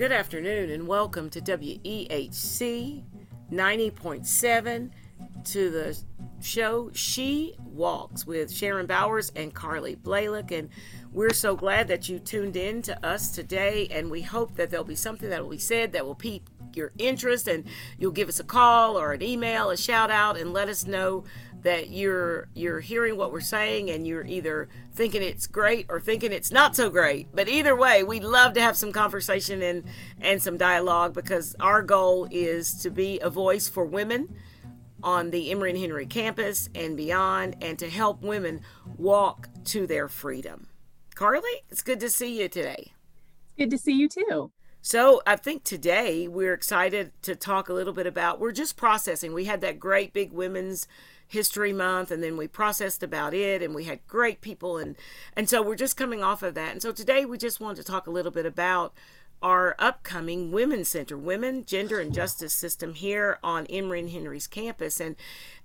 Good afternoon and welcome to WEHC 90.7 to the show She Walks with Sharon Bowers and Carleigh Blaylock. And we're so glad that you tuned in to us today. And we hope that there'll be something that will be said that will pique your interest and you'll give us a call or an email, a shout out, and let us know that you're you're hearing what we're saying and you're either thinking it's great or thinking it's not so great. But either way we'd love to have some conversation and and some dialogue because our goal is to be a voice for women on the Emory and Henry campus and beyond and to help women walk to their freedom. Carleigh it's good to see you today. It's good to see you too so I think today we're excited to talk a little bit about we're just processing. We had that great big women's history month and then we processed about it and we had great people and and so we're just coming off of that and so today we just want to talk a little bit about our upcoming women's center women gender and justice system here on emory and henry's campus. And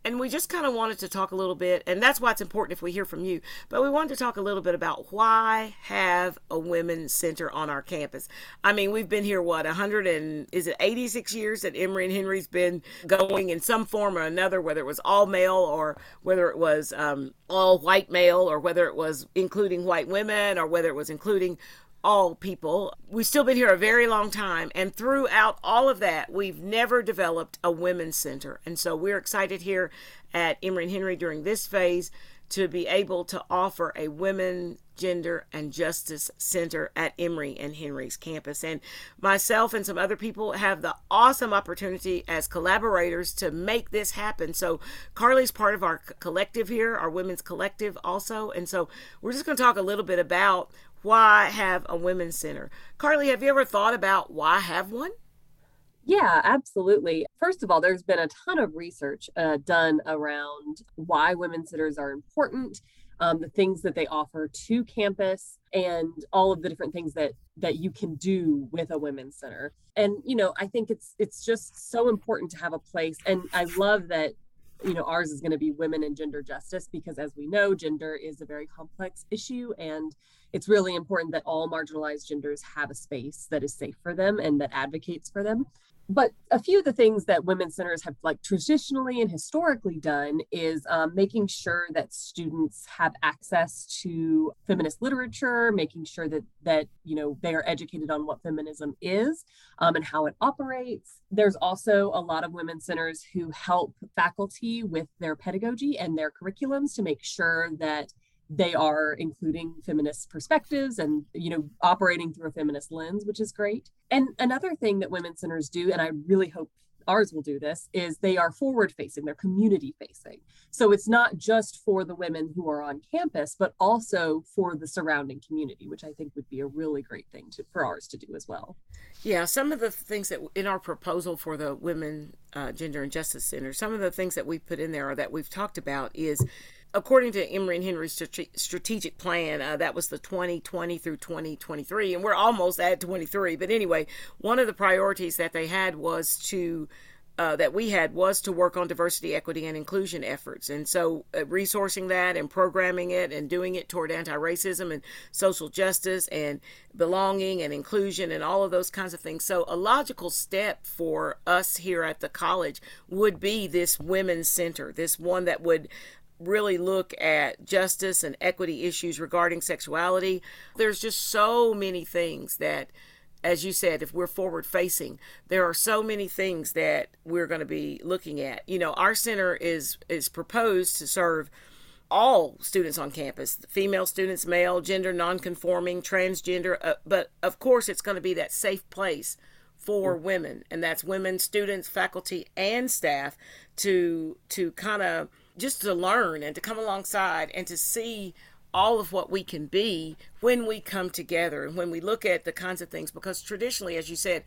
and we just kind of wanted to talk a little bit and that's why it's important if we hear from you but we wanted to talk a little bit about why have a women's center on our campus? I mean we've been here what 100 and is it 86 years that emory and henry's been going in some form or another whether it was all male or whether it was um, all white male or whether it was including white women or whether it was including all people. We've still been here a very long time, and throughout all of that, we've never developed a women's center. And so we're excited here at Emory and Henry during this phase to be able to offer a women, gender, and justice center at Emory and Henry's campus. And myself and some other people have the awesome opportunity as collaborators to make this happen. So Carleigh's part of our collective here, our women's collective also. And so we're just going to talk a little bit about why have a women's center. Carleigh, have you ever thought about why have one? Yeah, absolutely. First of all, there's been a ton of research uh, done around why women's centers are important, um, the things that they offer to campus, and all of the different things that that you can do with a women's center. And you know, I think it's it's just so important to have a place. And I love that you know ours is going to be women and gender justice because as we know gender is a very complex issue and it's really important that all marginalized genders have a space that is safe for them and that advocates for them but a few of the things that women's centers have like traditionally and historically done is um, making sure that students have access to feminist literature making sure that that you know they are educated on what feminism is um, and how it operates. There's also a lot of women's centers who help faculty with their pedagogy and their curriculums to make sure that they are including feminist perspectives and you know operating through a feminist lens which is great. And another thing that women's centers do and i really hope ours will do this is they are forward facing they're community facing. So it's not just for the women who are on campus but also for the surrounding community which i think would be a really great thing to, for ours to do as well. Yeah some of the things that in our proposal for the women uh, gender and justice center some of the things that we put in there or that we've talked about is according to Emory and Henry's strategic plan, uh, that was the 2020 through 2023, and we're almost at 23. But anyway, one of the priorities that they had was to uh, that we had was to work on diversity, equity, and inclusion efforts. And so, uh, resourcing that and programming it and doing it toward anti racism and social justice and belonging and inclusion and all of those kinds of things. So, a logical step for us here at the college would be this women's center, this one that would really look at justice and equity issues regarding sexuality. There's just so many things that as you said, if we're forward facing, there are so many things that we're going to be looking at. You know, our center is is proposed to serve all students on campus female students male gender nonconforming transgender uh, but of course it's going to be that safe place for women and that's women students faculty and staff to to kind of just to learn and to come alongside and to see all of what we can be when we come together and when we look at the kinds of things. Because traditionally as you said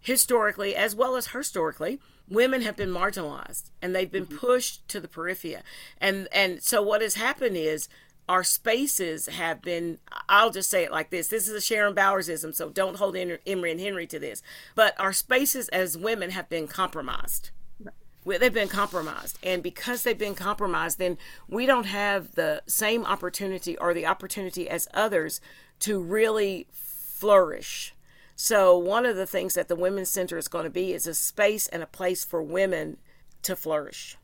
historically as well as historically women have been marginalized and they've been mm-hmm. pushed to the periphery. And and so what has happened is our spaces have been i'll just say it like this this is a sharon bowersism so don't hold emory and henry to this but our spaces as women have been compromised they've been compromised and because they've been compromised then we don't have the same opportunity or the opportunity as others to really flourish So, one of the things that the Women's Center is going to be is a space and a place for women to flourish.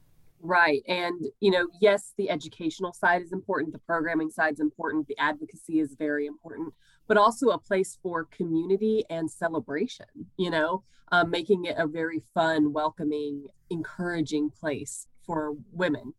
Right. And, you know, yes, the educational side is important, the programming side is important, the advocacy is very important, but also a place for community and celebration, you know, um, making it a very fun, welcoming, encouraging place for women.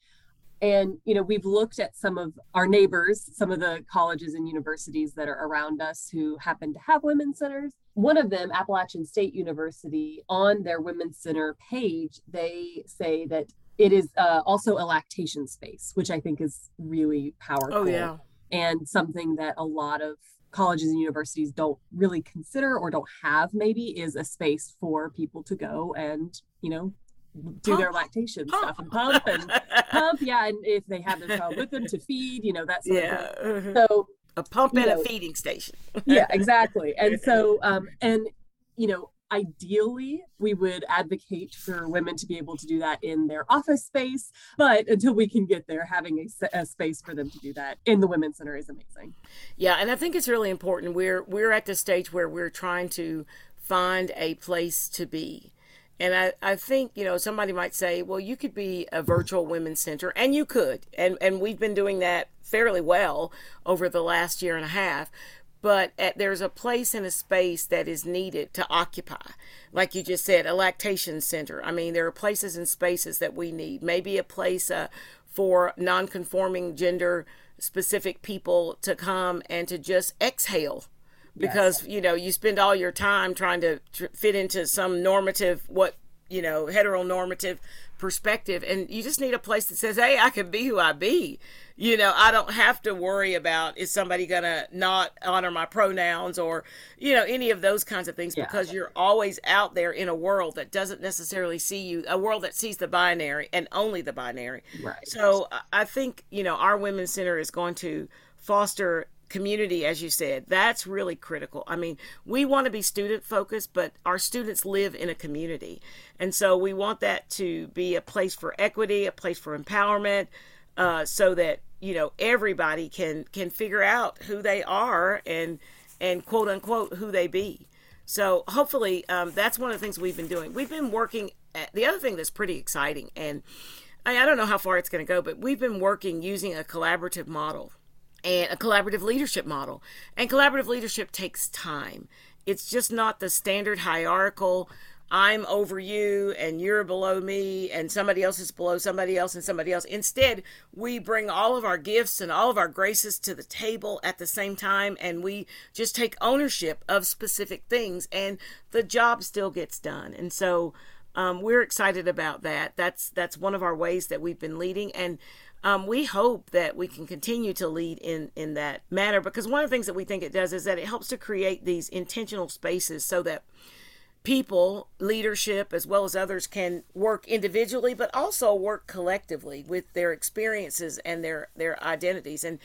And, you know, we've looked at some of our neighbors, some of the colleges and universities that are around us who happen to have women's centers. One of them, Appalachian State University, on their women's center page, they say that it is uh, also a lactation space, which I think is really powerful. Oh, yeah. And something that a lot of colleges and universities don't really consider or don't have maybe is a space for people to go and, you know, do pump. their lactation pump. stuff and pump and pump. Yeah. And if they have their child with them to feed, you know, that's yeah. So a pump and know, a feeding station. yeah, exactly. And so, um, and, you know, ideally we would advocate for women to be able to do that in their office space but until we can get there having a, a, space for them to do that in the women's center is amazing. Yeah and i think it's really important. We're we're at the stage where we're trying to find a place to be. And I, I think, you know, somebody might say, well, you could be a virtual women's center, and you could. And, and we've been doing that fairly well over the last year and a half but at, there's a place and a space that is needed to occupy. Like you just said, a lactation center. I mean, there are places and spaces that we need. Maybe a place uh, for non-conforming gender specific people to come and to just exhale because yes. you know you spend all your time trying to tr- fit into some normative what you know heteronormative perspective and you just need a place that says hey i can be who i be. You know i don't have to worry about is somebody gonna not honor my pronouns or you know any of those kinds of things yeah. because you're always out there in a world that doesn't necessarily see you a world that sees the binary and only the binary. Right. So i think you know our women's center is going to foster community as you said that's really critical. I mean we want to be student focused but our students live in a community. And so we want that to be a place for equity a place for empowerment uh, so that you know everybody can can figure out who they are and and quote unquote who they be. So hopefully um, that's one of the things we've been doing. We've been working at, the other thing that's pretty exciting and I, I don't know how far it's going to go but we've been working using a collaborative model and a collaborative leadership model. And collaborative leadership takes time. It's just not the standard hierarchical I'm over you and you're below me and somebody else is below somebody else and somebody else. Instead, we bring all of our gifts and all of our graces to the table at the same time and we just take ownership of specific things and the job still gets done. And so um, we're excited about that. That's that's one of our ways that we've been leading and um, we hope that we can continue to lead in in that manner because one of the things that we think it does is that it helps to create these intentional spaces so that people leadership as well as others can work individually but also work collectively with their experiences and their their identities. And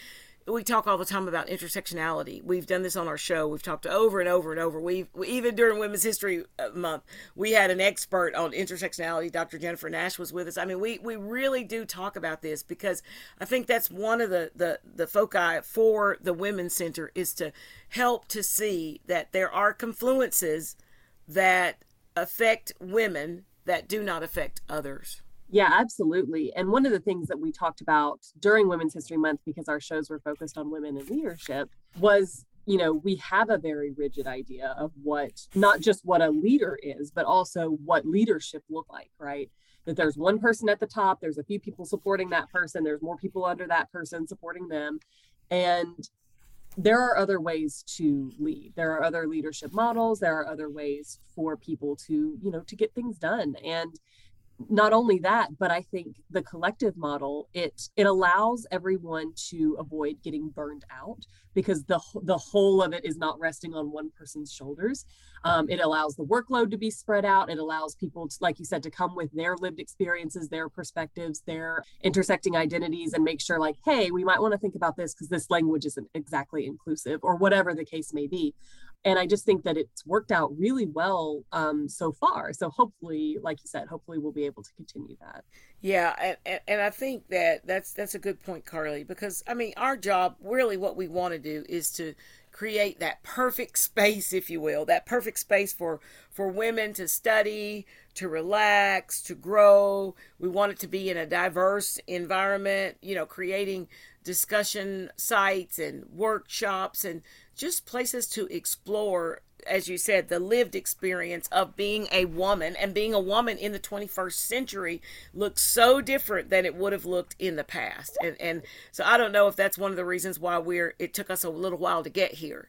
we talk all the time about intersectionality. We've done this on our show. We've talked over and over and over. We've we, even during Women's History uh, Month, we had an expert on intersectionality. Dr. Jennifer Nash was with us. I mean, we we really do talk about this because I think that's one of the the the foci for the Women's Center is to help to see that there are confluences that affect women that do not affect others. Yeah, absolutely. And one of the things that we talked about during Women's History Month, because our shows were focused on women in leadership, was you know, we have a very rigid idea of what not just what a leader is, but also what leadership look like, right? That there's one person at the top, there's a few people supporting that person, there's more people under that person supporting them. And there are other ways to lead. There are other leadership models, there are other ways for people to, you know, to get things done. And not only that but i think the collective model it it allows everyone to avoid getting burned out because the the whole of it is not resting on one person's shoulders. Um, it allows the workload to be spread out. It allows people to like you said to come with their lived experiences their perspectives their intersecting identities and make sure like hey we might want to think about this because this language isn't exactly inclusive or whatever the case may be and I just think that it's worked out really well um, so far. So hopefully, like you said, hopefully we'll be able to continue that. Yeah, and, and I think that that's that's a good point, Carleigh, because I mean, our job really, what we want to do is to create that perfect space if you will that perfect space for for women to study to relax to grow we want it to be in a diverse environment you know creating discussion sites and workshops and just places to explore as you said, the lived experience of being a woman and being a woman in the 21st century looks so different than it would have looked in the past. And, and so I don't know if that's one of the reasons why we're, it took us a little while to get here.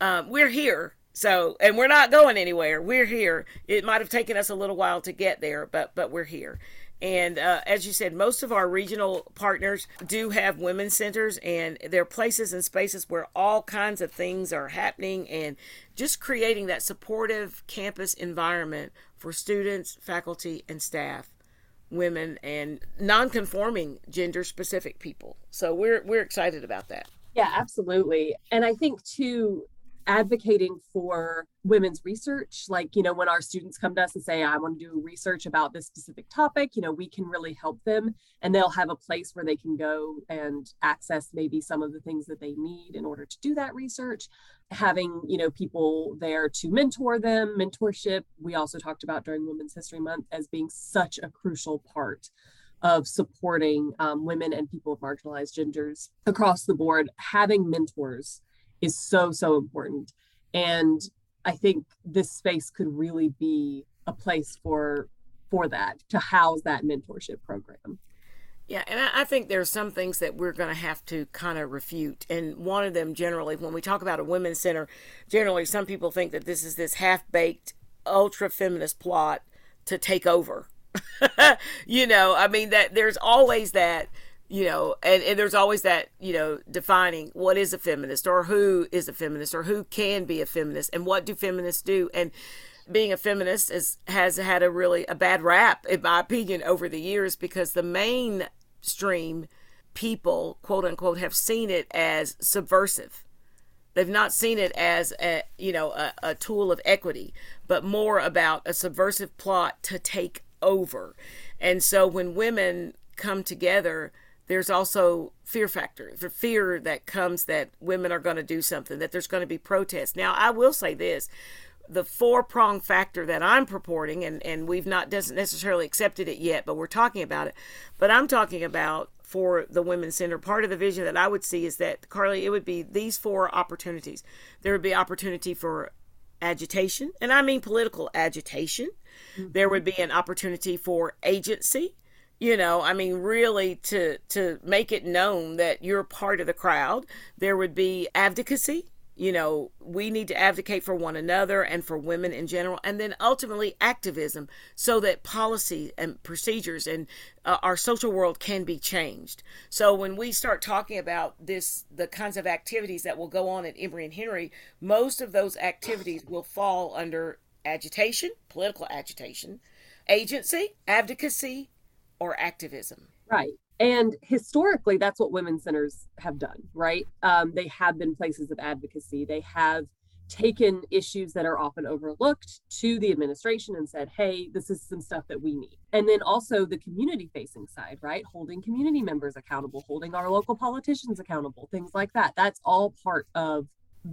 Um, we're here. So, and we're not going anywhere. We're here. It might have taken us a little while to get there, but, but we're here. And uh, as you said, most of our regional partners do have women's centers, and there are places and spaces where all kinds of things are happening, and just creating that supportive campus environment for students, faculty, and staff, women, and non-conforming gender-specific people. So we're we're excited about that. Yeah, absolutely. And I think too, advocating for women's research. Like you know when our students come to us and say i want to do research about this specific topic you know we can really help them and they'll have a place where they can go and access maybe some of the things that they need in order to do that research. Having you know people there to mentor them mentorship. We also talked about during women's history month as being such a crucial part of supporting um, women and people of marginalized genders across the board. Having mentors is so so important and i think this space could really be a place for for that to house that mentorship program yeah, and I think there's some things that we're going to have to kind of refute. And one of them, generally, when we talk about a women's center, generally some people think that this is this half baked, ultra feminist plot to take over. you know, I mean, that there's always that you know and, and there's always that you know defining what is a feminist or who is a feminist or who can be a feminist and what do feminists do. And being a feminist is, has had a really a bad rap in my opinion over the years because the mainstream people quote unquote have seen it as subversive. They've not seen it as a you know a, a tool of equity but more about a subversive plot to take over. And so when women come together there's also fear factor the fear that comes that women are going to do something that there's going to be protests. Now i will say this the four prong factor that i'm purporting and, and we've not doesn't necessarily accepted it yet but we're talking about it but i'm talking about for the women's center. Part of the vision that i would see is that carleigh it would be these four opportunities. There would be opportunity for agitation and i mean political agitation. Mm-hmm. there would be an opportunity for agency you know i mean really to to make it known that you're part of the crowd there would be advocacy. You know we need to advocate for one another and for women in general and then ultimately activism so that policy and procedures and uh, our social world can be changed. So when we start talking about this the kinds of activities that will go on at emory and henry most of those activities will fall under agitation political agitation agency advocacy or activism. Right. And historically, that's what women's centers have done, right? Um, they have been places of advocacy. They have taken issues that are often overlooked to the administration and said, hey, this is some stuff that we need. And then also the community facing side, right? Holding community members accountable, holding our local politicians accountable, things like that. That's all part of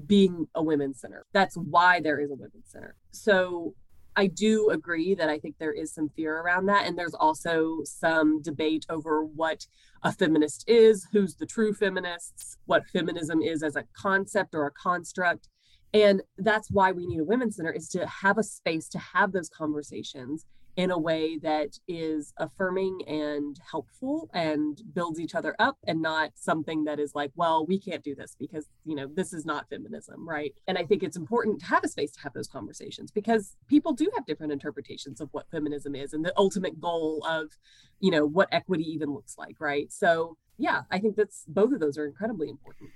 being a women's center. That's why there is a women's center. So I do agree that I think there is some fear around that. And there's also some debate over what a feminist is, who's the true feminists, what feminism is as a concept or a construct. And that's why we need a women's center is to have a space to have those conversations in a way that is affirming and helpful and builds each other up and not something that is like well we can't do this because you know this is not feminism right? And i think it's important to have a space to have those conversations because people do have different interpretations of what feminism is and the ultimate goal of you know what equity even looks like right? So yeah i think that's both of those are incredibly important.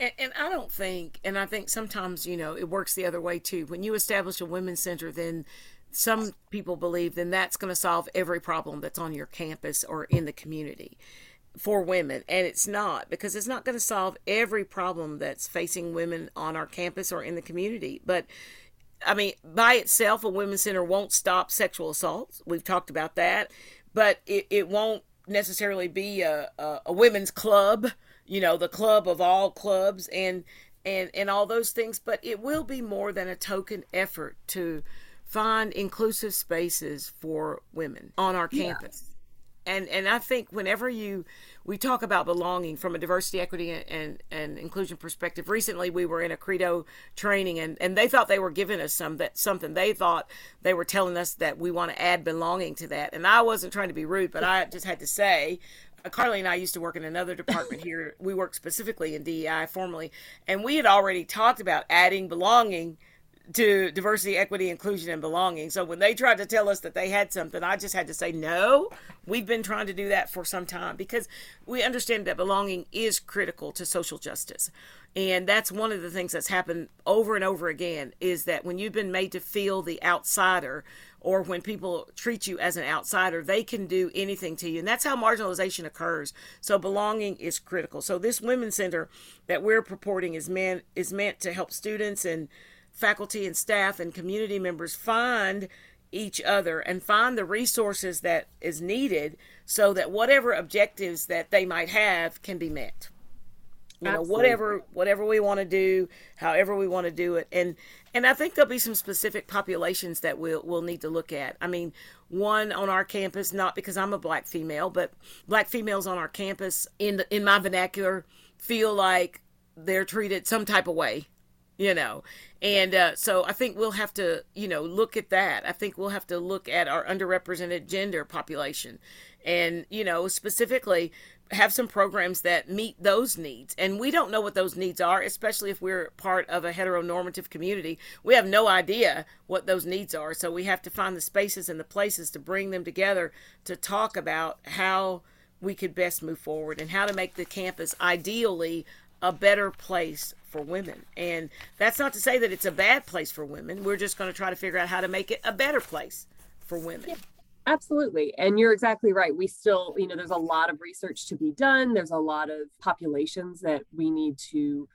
And, and, I don't think, and I think sometimes, you know, it works the other way too. When you establish a women's center, then some people believe then that's going to solve every problem that's on your campus or in the community for women. And it's not because it's not going to solve every problem that's facing women on our campus or in the community. But i mean by itself a women's center won't stop sexual assaults. We've talked about that. But it, it won't necessarily be a, a, a women's club you know the club of all clubs and and and all those things. But it will be more than a token effort to find inclusive spaces for women on our campus yeah. and and i think whenever you we talk about belonging from a diversity equity and and inclusion perspective recently we were in a credo training and and they thought they were giving us some that something they thought they were telling us that we want to add belonging to that and i wasn't trying to be rude but i just had to say uh, Carleigh and I used to work in another department here. We worked specifically in DEI formerly, and we had already talked about adding belonging to diversity, equity, inclusion, and belonging. So when they tried to tell us that they had something, I just had to say, no, we've been trying to do that for some time because we understand that belonging is critical to social justice. And that's one of the things that's happened over and over again is that when you've been made to feel the outsider, or when people treat you as an outsider, they can do anything to you. And that's how marginalization occurs. So belonging is critical. So this women's center that we're purporting is meant is meant to help students and faculty and staff and community members find each other and find the resources that is needed so that whatever objectives that they might have can be met. You know Absolutely. whatever whatever we want to do however we want to do it. And and i think there'll be some specific populations that we'll we'll need to look at. I mean one on our campus not because i'm a black female but black females on our campus in the, in my vernacular feel like they're treated some type of way you know? And uh, so i think we'll have to you know look at that. I think we'll have to look at our underrepresented gender population and you know specifically have some programs that meet those needs. And we don't know what those needs are especially if we're part of a heteronormative community. We have no idea what those needs are. So we have to find the spaces and the places to bring them together to talk about how we could best move forward and how to make the campus ideally a better place for women. And that's not to say that it's a bad place for women. We're just going to try to figure out how to make it a better place for women. Yeah, absolutely. And you're exactly right. We still, you know, there's a lot of research to be done. There's a lot of populations that we need to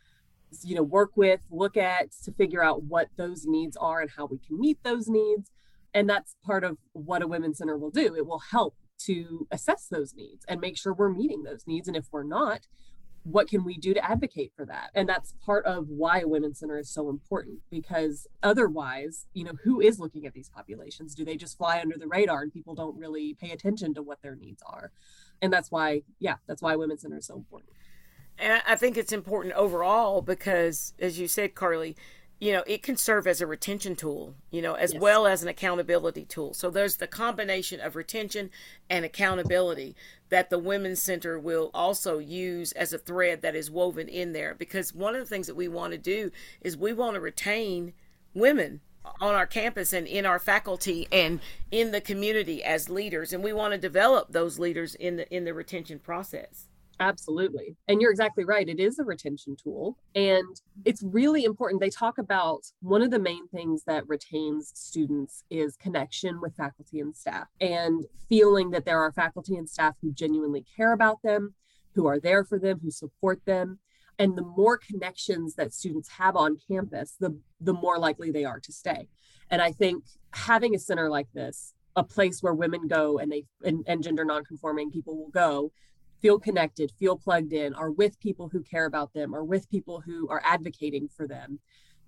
you know work with look at to figure out what those needs are and how we can meet those needs and that's part of what a women's center will do it will help to assess those needs and make sure we're meeting those needs and if we're not what can we do to advocate for that? And that's part of why a women's center is so important because otherwise you know who is looking at these populations? Do they just fly under the radar and people don't really pay attention to what their needs are? And that's why yeah that's why women's center is so important. And i think it's important overall because as you said carleigh you know it can serve as a retention tool you know as yes. well as an accountability tool. So there's the combination of retention and accountability that the women's center will also use as a thread that is woven in there. Because one of the things that we want to do is we want to retain women on our campus and in our faculty and in the community as leaders. And we want to develop those leaders in the in the retention process Absolutely. And you're exactly right. It is a retention tool. And it's really important. They talk about one of the main things that retains students is connection with faculty and staff and feeling that there are faculty and staff who genuinely care about them, who are there for them, who support them. And the more connections that students have on campus, the, the more likely they are to stay. And I think having a center like this, a place where women go and they and, and gender nonconforming people will go feel connected, feel plugged in, are with people who care about them, or with people who are advocating for them,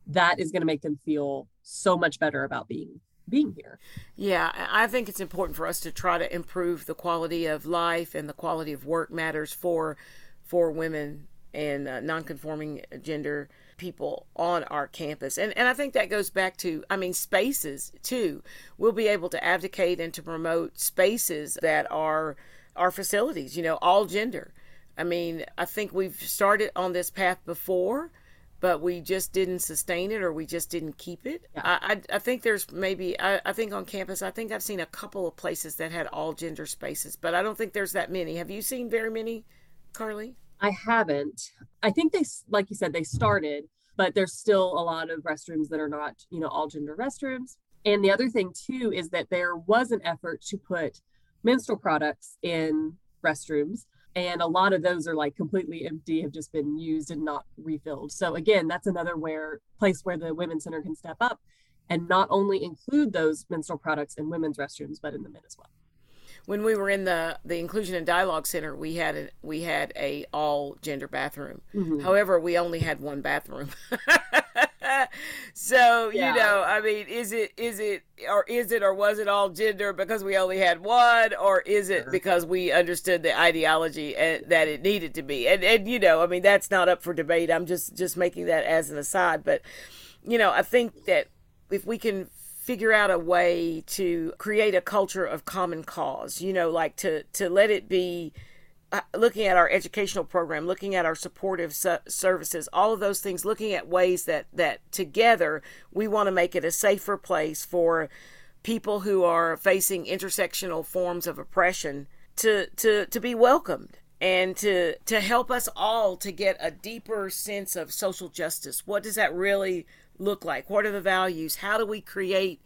that is going to make them feel so much better about being being here. Yeah, I think it's important for us to try to improve the quality of life and the quality of work matters for for women and uh, nonconforming gender people on our campus. And and I think that goes back to I mean spaces too. We'll be able to advocate and to promote spaces that are our facilities, you know, all gender. I mean, I think we've started on this path before, but we just didn't sustain it or we just didn't keep it. Yeah. I, I, I, think there's maybe, I, I think on campus, I think I've seen a couple of places that had all gender spaces, but I don't think there's that many. Have you seen very many, Carleigh? I haven't. I think they, like you said, they started, but there's still a lot of restrooms that are not, you know, all gender restrooms. And the other thing too is that there was an effort to put menstrual products in restrooms. And a lot of those are like completely empty have just been used and not refilled. So again that's another where place where the women's center can step up and not only include those menstrual products in women's restrooms but in the men as well. When we were in the the inclusion and dialogue center we had a we had a all gender bathroom. Mm-hmm. however we only had one bathroom so yeah. you know i mean is it is it or is it or was it all gender because we only had one? Or is it uh-huh. because we understood the ideology and, that it needed to be? And and you know i mean that's not up for debate. I'm just just making that as an aside. But you know i think that if we can figure out a way to create a culture of common cause you know like to to let it be Uh, looking at our educational program looking at our supportive su- services all of those things looking at ways that that together we want to make it a safer place for people who are facing intersectional forms of oppression to to to be welcomed and to to help us all to get a deeper sense of social justice what does that really look like? What are the values? How do we create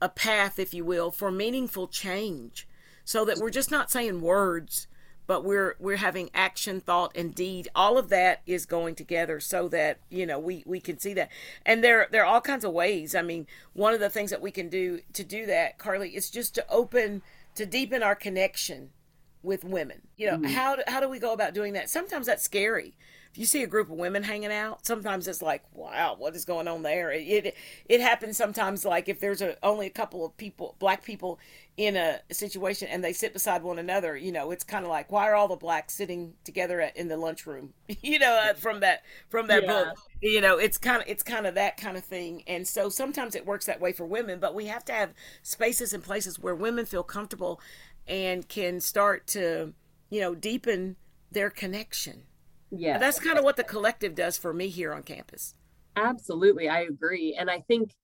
a path, if you will, for meaningful change so that we're just not saying words, but we're we're having action, thought, and deed. All of that is going together so that, you know, we, we can see that. And there there are all kinds of ways. I mean, one of the things that we can do to do that, Carleigh, is just to open to deepen our connection with women. You know, mm-hmm. how how do we go about doing that? Sometimes that's scary if you see a group of women hanging out, sometimes it's like, wow, what is going on there? It it, it happens sometimes like if there's a, only a couple of people, black people in a situation and they sit beside one another, you know, it's kind of like, why are all the blacks sitting together at, in the lunchroom? you know, uh, from that from that yeah. book. You know, it's kind of it's kind of that kind of thing. And so sometimes it works that way for women, but we have to have spaces and places where women feel comfortable and can start to, you know, deepen their connection yeah. That's kind of what the collective does for me here on campus. Absolutely. I agree. And I think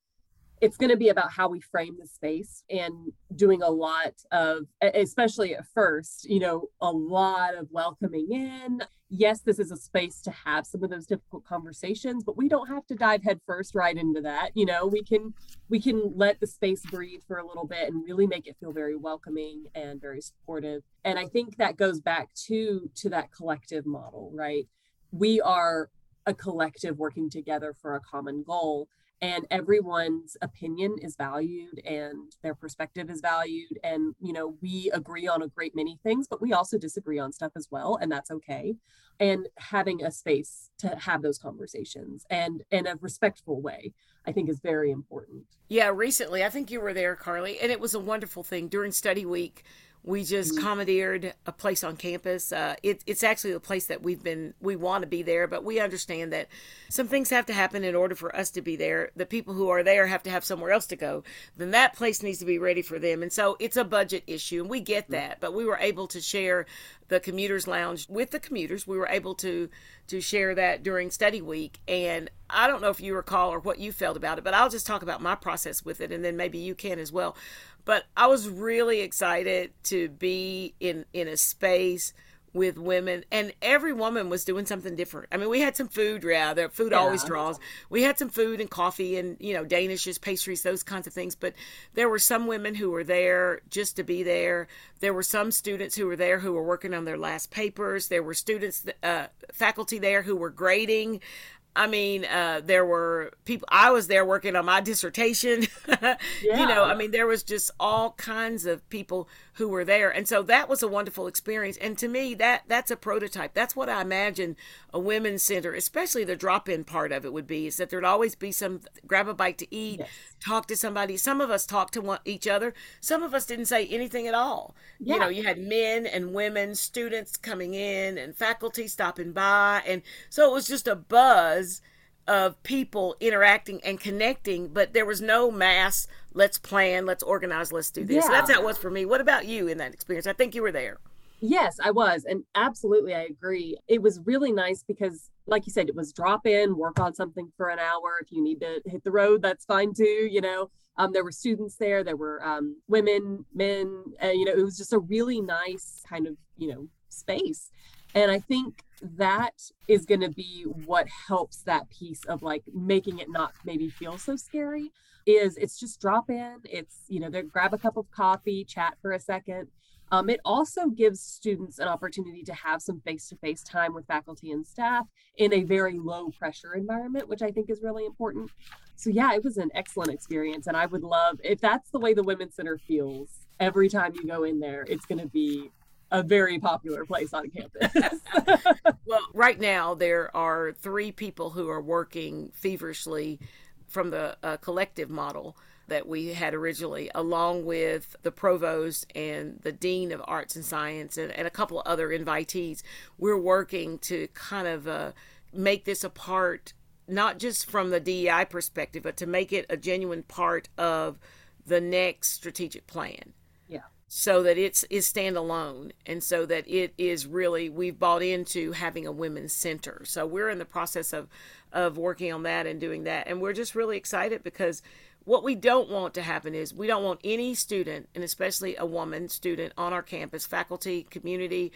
it's going to be about how we frame the space and doing a lot of especially at first you know a lot of welcoming in. Yes this is a space to have some of those difficult conversations but we don't have to dive headfirst right into that you know? We can we can let the space breathe for a little bit and really make it feel very welcoming and very supportive. And i think that goes back to to that collective model right? We are a collective working together for a common goal and everyone's opinion is valued and their perspective is valued. And you know we agree on a great many things but we also disagree on stuff as well and that's okay. And having a space to have those conversations and in a respectful way i think is very important. Yeah recently i think you were there carleigh and it was a wonderful thing. During study week we just mm-hmm. commandeered a place on campus. Uh, it, it's actually a place that we've been, we want to be there, but we understand that some things have to happen in order for us to be there. The people who are there have to have somewhere else to go. Then that place needs to be ready for them. And so it's a budget issue, and we get mm-hmm. that. But we were able to share the commuters lounge with the commuters. We were able to to share that during study week. And I don't know if you recall or what you felt about it, but I'll just talk about my process with it, and then maybe you can as well but I was really excited to be in in a space with women and every woman was doing something different. I mean, we had some food, yeah, the food yeah. always draws. We had some food and coffee and, you know, danishes, pastries, those kinds of things, but there were some women who were there just to be there. There were some students who were there who were working on their last papers. There were students uh, faculty there who were grading. I mean, uh, there were people. I was there working on my dissertation. yeah. You know, I mean, there was just all kinds of people who were there, and so that was a wonderful experience. And to me, that that's a prototype. That's what I imagine a women's center, especially the drop-in part of it, would be. Is that there'd always be some grab a bite to eat, yes. talk to somebody. Some of us talked to one, each other. Some of us didn't say anything at all. Yeah. You know, you had men and women, students coming in, and faculty stopping by, and so it was just a buzz of people interacting and connecting, but there was no mass, let's plan, let's organize, let's do this. Yeah. So that's how it was for me. What about you in that experience? I think you were there. Yes, I was. And absolutely, I agree. It was really nice because, like you said, it was drop in, work on something for an hour. If you need to hit the road, that's fine too. You know, um, there were students there, there were um, women, men, uh, you know, it was just a really nice kind of, you know, space. And I think that is going to be what helps that piece of like making it not maybe feel so scary is it's just drop in it's you know they grab a cup of coffee chat for a second Um, it also gives students an opportunity to have some face to face time with faculty and staff in a very low pressure environment, which I think is really important. So, yeah, it was an excellent experience. And I would love, if that's the way the Women's Center feels every time you go in there, it's going to be a very popular place on campus. well, right now there are three people who are working feverishly from the uh, collective model that we had originally, along with the provost and the dean of arts and science and, and a couple of other invitees. We're working to kind of uh, make this a part, not just from the DEI perspective, but to make it a genuine part of the next strategic plan so that it's is standalone and so that it is really we've bought into having a women's center. So we're in the process of of working on that and doing that. And we're just really excited because what we don't want to happen is we don't want any student and especially a woman student on our campus faculty community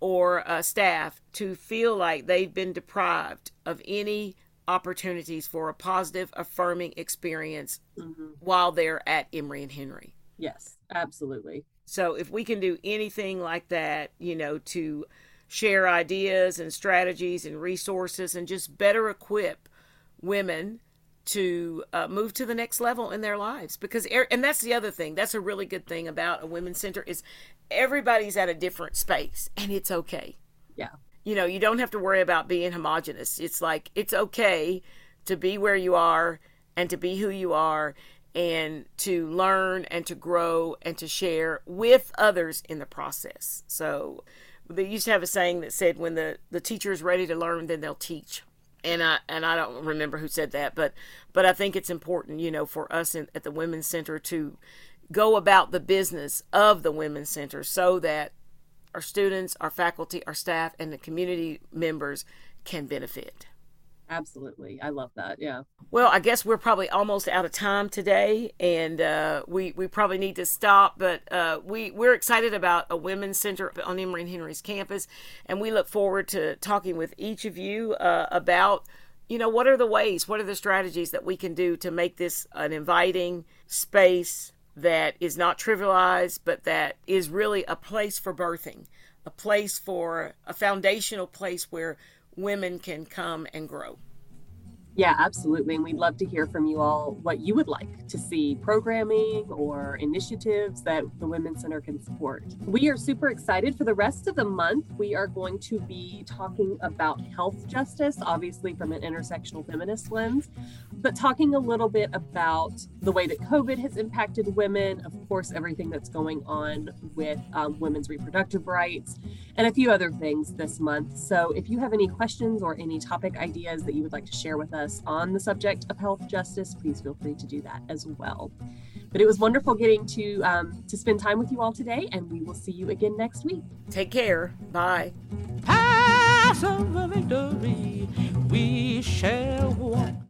or uh, staff to feel like they've been deprived of any opportunities for a positive affirming experience mm-hmm. while they're at emory and henry Yes, absolutely. So if we can do anything like that, you know, to share ideas and strategies and resources and just better equip women to uh, move to the next level in their lives because and that's the other thing that's a really good thing about a women's center is everybody's at a different space and it's okay. Yeah. You know you don't have to worry about being homogenous. It's like it's okay to be where you are and to be who you are and to learn and to grow and to share with others in the process. So they used to have a saying that said, "When the the teacher is ready to learn, then they'll teach." And I and I don't remember who said that, but but I think it's important, you know, for us in, at the Women's Center to go about the business of the Women's Center so that our students, our faculty, our staff, and the community members can benefit. Absolutely. I love that. Yeah. Well, I guess we're probably almost out of time today, and uh, we, we probably need to stop. But uh, we, we're excited about a women's center on Emory and Henry's campus, and we look forward to talking with each of you uh, about, you know, what are the ways, what are the strategies that we can do to make this an inviting space that is not trivialized, but that is really a place for birthing, a place for a foundational place where women can come and grow. Yeah, absolutely. And we'd love to hear from you all what you would like to see programming or initiatives that the Women's Center can support. We are super excited for the rest of the month. We are going to be talking about health justice, obviously from an intersectional feminist lens, but talking a little bit about the way that COVID has impacted women, of course, everything that's going on with um, women's reproductive rights, and a few other things this month. So if you have any questions or any topic ideas that you would like to share with us, us on the subject of health justice, please feel free to do that as well. But it was wonderful getting to um, to spend time with you all today, and we will see you again next week. Take care. Bye. Pass over victory, we shall walk.